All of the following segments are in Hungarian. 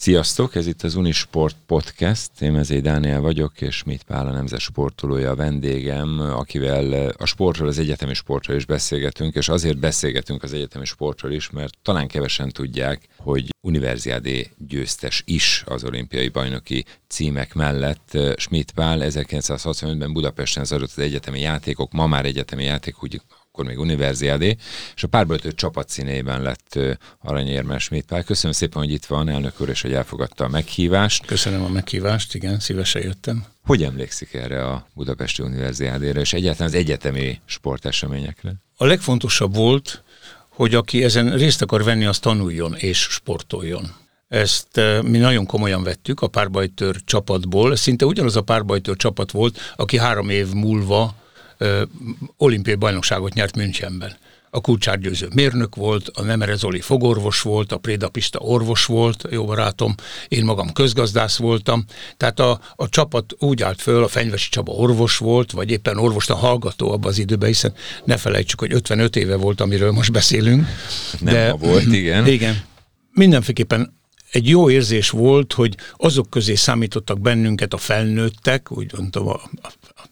Sziasztok, ez itt az Unisport Podcast, én Mezé Dániel vagyok, és mit Pál a nemzet sportolója a vendégem, akivel a sportról, az egyetemi sportról is beszélgetünk, és azért beszélgetünk az egyetemi sportról is, mert talán kevesen tudják, hogy universiádé győztes is az olimpiai bajnoki címek mellett. Schmidt Pál 1965-ben Budapesten zajlott az egyetemi játékok, ma már egyetemi játék, úgy akkor még Universiádé, és a párbajtő csapat színében lett aranyérmes Pál. Köszönöm szépen, hogy itt van, elnök úr, és hogy elfogadta a meghívást. Köszönöm a meghívást, igen, szívesen jöttem. Hogy emlékszik erre a Budapesti Universiádére, és egyáltalán az egyetemi sporteseményekre? A legfontosabb volt, hogy aki ezen részt akar venni, az tanuljon és sportoljon. Ezt mi nagyon komolyan vettük a párbajtőr csapatból. Szinte ugyanaz a párbajtőr csapat volt, aki három év múlva olimpiai bajnokságot nyert Münchenben. A Kulcsár Győző mérnök volt, a Nemere Zoli fogorvos volt, a Préda Pista orvos volt, jó barátom, én magam közgazdász voltam. Tehát a, a csapat úgy állt föl, a Fenyvesi Csaba orvos volt, vagy éppen orvostan hallgató abban az időben, hiszen ne felejtsük, hogy 55 éve volt, amiről most beszélünk. Nem de, volt, igen. Igen. Mindenféleképpen egy jó érzés volt, hogy azok közé számítottak bennünket a felnőttek, úgy mondtam, a, a, a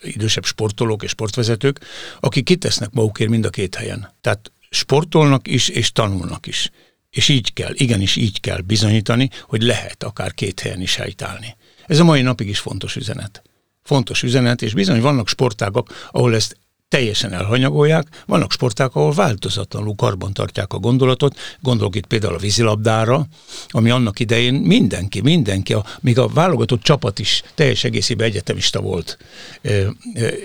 idősebb sportolók és sportvezetők, akik kitesznek magukért mind a két helyen. Tehát sportolnak is, és tanulnak is. És így kell, igenis így kell bizonyítani, hogy lehet akár két helyen is helytállni. Ez a mai napig is fontos üzenet. Fontos üzenet, és bizony vannak sportágak, ahol ezt teljesen elhanyagolják. Vannak sporták, ahol változatlanul karban tartják a gondolatot, gondolok itt például a vízilabdára, ami annak idején mindenki, mindenki, a, még a válogatott csapat is teljes egészében egyetemista volt. E,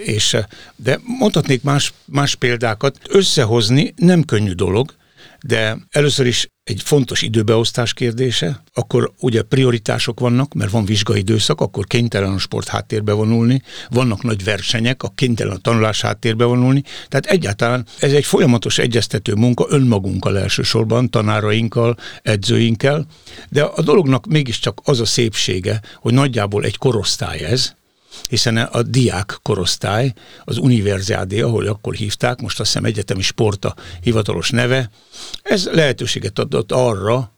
és, de mondhatnék más, más példákat. Összehozni nem könnyű dolog, de először is egy fontos időbeosztás kérdése, akkor ugye prioritások vannak, mert van vizsgai időszak, akkor kénytelen a sport háttérbe vonulni, vannak nagy versenyek, a kénytelen a tanulás háttérbe vonulni, tehát egyáltalán ez egy folyamatos egyeztető munka önmagunkkal elsősorban, tanárainkkal, edzőinkkel, de a dolognak mégiscsak az a szépsége, hogy nagyjából egy korosztály ez, hiszen a diák korosztály, az univerziádé, ahol akkor hívták, most azt hiszem egyetemi sport a hivatalos neve, ez lehetőséget adott arra,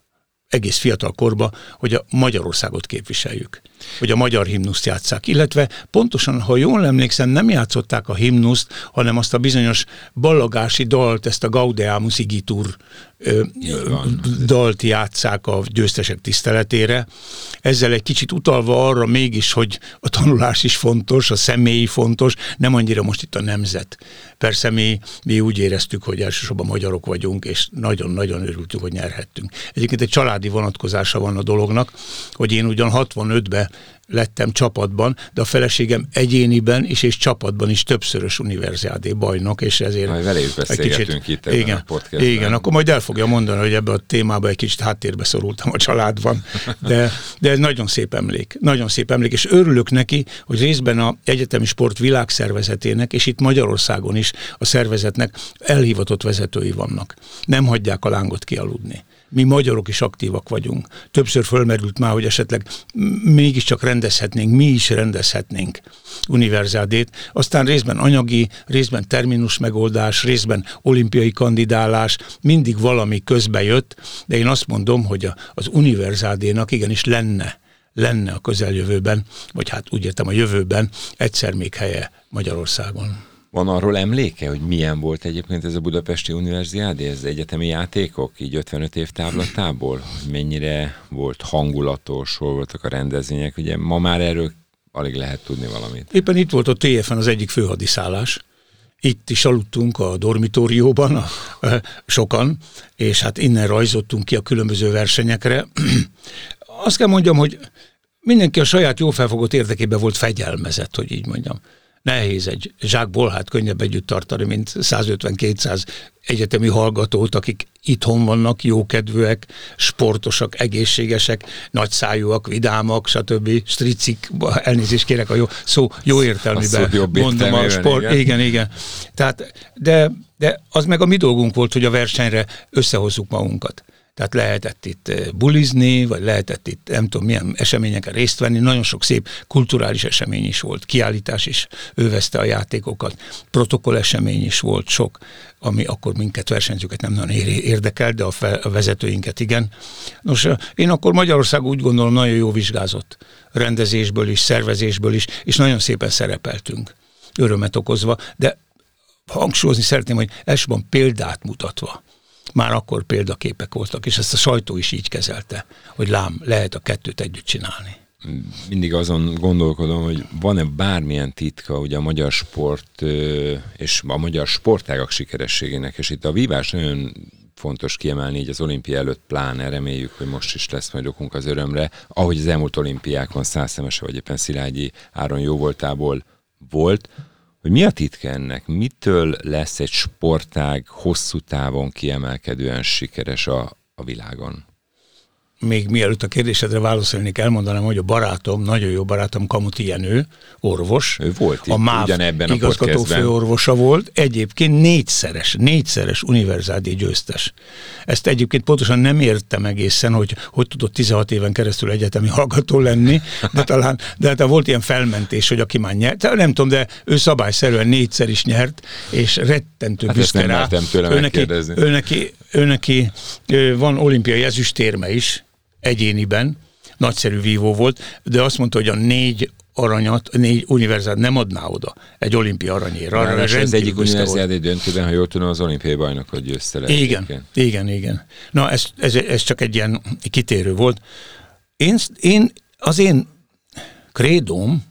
egész fiatal korba, hogy a Magyarországot képviseljük, hogy a magyar himnuszt játsszák, illetve pontosan, ha jól emlékszem, nem játszották a himnuszt, hanem azt a bizonyos ballagási dalt, ezt a Gaudeamus Igitur dalt játszák a győztesek tiszteletére. Ezzel egy kicsit utalva arra mégis, hogy a tanulás is fontos, a személyi fontos, nem annyira most itt a nemzet. Persze mi, mi úgy éreztük, hogy elsősorban magyarok vagyunk, és nagyon-nagyon örültünk, hogy nyerhettünk. Egyébként egy családi vonatkozása van a dolognak, hogy én ugyan 65-ben lettem csapatban, de a feleségem egyéniben is és csapatban is többszörös univerziádé bajnok, és ezért majd vele is beszélgetünk kicsit, itt ebben igen, a podcastben. Igen, akkor majd el fogja mondani, hogy ebbe a témába egy kicsit háttérbe szorultam a családban, de, de ez nagyon szép emlék, nagyon szép emlék, és örülök neki, hogy részben a Egyetemi Sport világszervezetének, és itt Magyarországon is a szervezetnek elhivatott vezetői vannak. Nem hagyják a lángot kialudni mi magyarok is aktívak vagyunk. Többször fölmerült már, hogy esetleg mégiscsak rendezhetnénk, mi is rendezhetnénk univerzádét. Aztán részben anyagi, részben terminus megoldás, részben olimpiai kandidálás, mindig valami közbe jött, de én azt mondom, hogy az univerzádénak igenis lenne lenne a közeljövőben, vagy hát úgy értem a jövőben egyszer még helye Magyarországon. Van arról emléke, hogy milyen volt egyébként ez a Budapesti Universiádi, ez egyetemi játékok, így 55 év távlatából? Mennyire volt hangulatos, hol voltak a rendezvények? Ugye ma már erről alig lehet tudni valamit. Éppen itt volt a TFN az egyik főhadiszállás, itt is aludtunk a dormitórióban, a, a, sokan, és hát innen rajzottunk ki a különböző versenyekre. Azt kell mondjam, hogy mindenki a saját jó felfogott érdekében volt fegyelmezett, hogy így mondjam nehéz egy zsákból, hát könnyebb együtt tartani, mint 150-200 egyetemi hallgatót, akik itthon vannak, jókedvűek, sportosak, egészségesek, nagyszájúak, vidámak, stb. stricik, elnézést kérek a jó szó, jó értelmiben mondom a sport. Igen. igen, igen. Tehát, de, de az meg a mi dolgunk volt, hogy a versenyre összehozzuk magunkat. Tehát lehetett itt bulizni, vagy lehetett itt nem tudom milyen eseményeken részt venni. Nagyon sok szép kulturális esemény is volt, kiállítás is övezte a játékokat, protokoll esemény is volt sok, ami akkor minket versenyzőket nem nagyon érdekel, de a, fe, a vezetőinket igen. Nos, én akkor Magyarország úgy gondolom nagyon jó vizsgázott rendezésből is, szervezésből is, és nagyon szépen szerepeltünk örömet okozva, de hangsúlyozni szeretném, hogy elsősorban példát mutatva már akkor példaképek voltak, és ezt a sajtó is így kezelte, hogy lám, lehet a kettőt együtt csinálni. Mindig azon gondolkodom, hogy van-e bármilyen titka ugye a magyar sport és a magyar sportágak sikerességének, és itt a vívás nagyon fontos kiemelni így az olimpia előtt pláne, reméljük, hogy most is lesz majd okunk az örömre, ahogy az elmúlt olimpiákon százszemese vagy éppen Szilágyi Áron jó voltából volt, hogy mi a titka ennek? Mitől lesz egy sportág hosszú távon kiemelkedően sikeres a, a világon? Még mielőtt a kérdésedre válaszolnék, elmondanám, hogy a barátom, nagyon jó barátom, Kamuti Jenő, orvos. Ő volt itt, a MÁV ugyanebben igazgató főorvosa volt, egyébként négyszeres, négyszeres univerzádi győztes. Ezt egyébként pontosan nem értem egészen, hogy hogy tudott 16 éven keresztül egyetemi hallgató lenni, de talán, de hát volt ilyen felmentés, hogy aki már nyert, nem tudom, de ő szabályszerűen négyszer is nyert, és rettentő hát büszke rá. ő neki, ő neki, ő neki van olimpiai ezüstérme is, egyéniben, nagyszerű vívó volt, de azt mondta, hogy a négy aranyat, négy univerzát nem adná oda egy olimpia aranyért. Arra az egyik univerzádi döntőben, ha jól tudom, az olimpiai bajnokot győzte le. Igen, igen, igen, igen. Na, ez, ez, ez csak egy ilyen kitérő volt. Én, én az én krédóm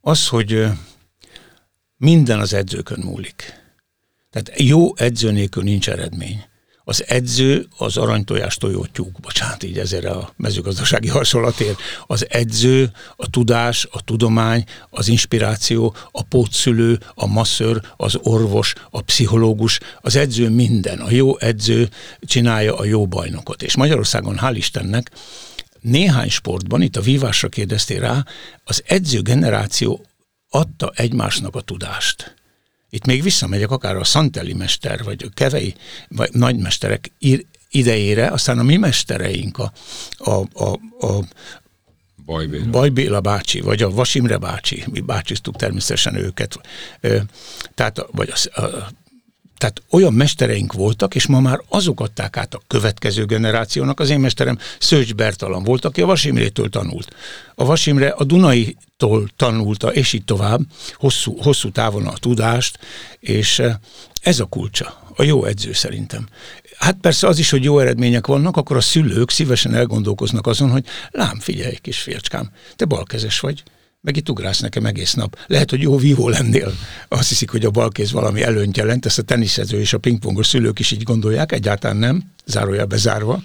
az, hogy minden az edzőkön múlik. Tehát jó edző nélkül nincs eredmény az edző az aranytojás tojótyúk, bocsánat, így ezért a mezőgazdasági hasonlatért. Az edző, a tudás, a tudomány, az inspiráció, a pótszülő, a masször, az orvos, a pszichológus, az edző minden. A jó edző csinálja a jó bajnokot. És Magyarországon, hál' Istennek, néhány sportban, itt a vívásra kérdeztél rá, az edző generáció adta egymásnak a tudást itt még visszamegyek akár a Szanteli mester, vagy a kevei vagy nagymesterek idejére, aztán a mi mestereink, a, a, a, a Bajbéla. Bajbéla bácsi, vagy a Vasimre bácsi, mi bácsiztuk természetesen őket, tehát, vagy a, a tehát olyan mestereink voltak, és ma már azok adták át a következő generációnak. Az én mesterem Szőcs Bertalan volt, aki a Vasimrétől tanult. A Vasimre a Dunaitól tanulta, és így tovább, hosszú, hosszú távon a tudást, és eh, ez a kulcsa, a jó edző szerintem. Hát persze az is, hogy jó eredmények vannak, akkor a szülők szívesen elgondolkoznak azon, hogy lám, figyelj, kis fiacskám, te balkezes vagy, meg itt ugrálsz nekem egész nap. Lehet, hogy jó vívó lennél. Azt hiszik, hogy a balkéz valami előnyt jelent, ezt a teniszező és a pingpongos szülők is így gondolják, egyáltalán nem, zárója bezárva.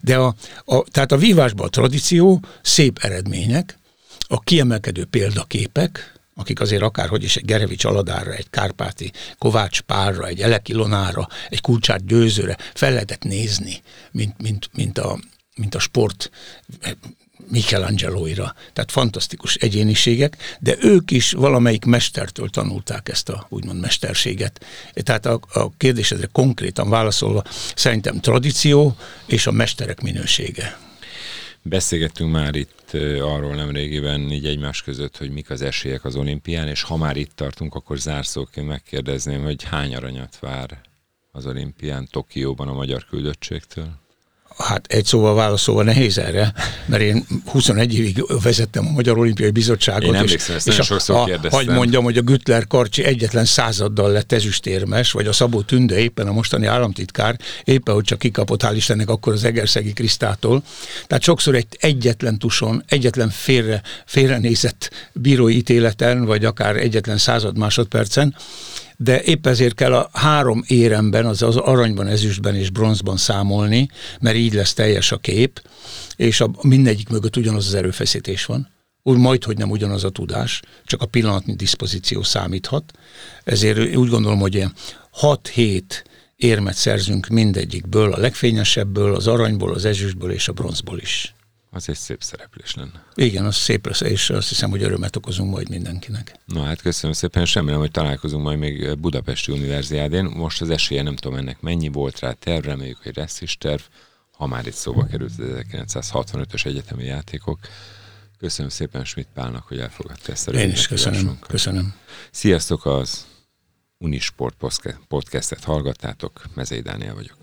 De a, a, tehát a vívásban a tradíció, szép eredmények, a kiemelkedő példaképek, akik azért akárhogy is egy Gerevics Aladára, egy Kárpáti Kovács Párra, egy Eleki Lonára, egy Kulcsát Győzőre fel lehetett nézni, mint, mint, mint, a, mint a sport Michelangeloira, tehát fantasztikus egyéniségek, de ők is valamelyik mestertől tanulták ezt a úgymond mesterséget. Tehát a, a kérdésedre konkrétan válaszolva, szerintem tradíció és a mesterek minősége. Beszélgettünk már itt arról nem régiben így egymás között, hogy mik az esélyek az olimpián, és ha már itt tartunk, akkor zárszóként megkérdezném, hogy hány aranyat vár az olimpián Tokióban a magyar küldöttségtől? Hát egy szóval válaszolva nehéz erre, mert én 21 évig vezettem a Magyar Olimpiai Bizottságot. Én emlékszem, és, ezt és sokszor a, kérdeztem. Hagy mondjam, hogy a Gütler Karcsi egyetlen századdal lett ezüstérmes, vagy a Szabó Tünde éppen a mostani államtitkár, éppen hogy csak kikapott, hál' Istennek akkor az Egerszegi Krisztától. Tehát sokszor egy egyetlen tuson, egyetlen félre, félrenézett bírói ítéleten, vagy akár egyetlen század másodpercen de épp ezért kell a három éremben, az, az aranyban, ezüstben és bronzban számolni, mert így lesz teljes a kép, és a, mindegyik mögött ugyanaz az erőfeszítés van. Úgy majd, hogy nem ugyanaz a tudás, csak a pillanatnyi diszpozíció számíthat. Ezért úgy gondolom, hogy 6-7 érmet szerzünk mindegyikből, a legfényesebből, az aranyból, az ezüstből és a bronzból is. Az egy szép szereplés lenne. Igen, az szép lesz, és azt hiszem, hogy örömet okozunk majd mindenkinek. Na hát köszönöm szépen, és remélem, hogy találkozunk majd még Budapesti Univerziádén. Most az esélye nem tudom ennek mennyi volt rá terv, reméljük, hogy lesz is terv, ha már itt szóba került az 1965-ös egyetemi játékok. Köszönöm szépen Schmidt Pálnak, hogy elfogadta ezt a Én is köszönöm, köszönöm. Sziasztok az Unisport Podcast-et hallgattátok, Mezei Dániel vagyok.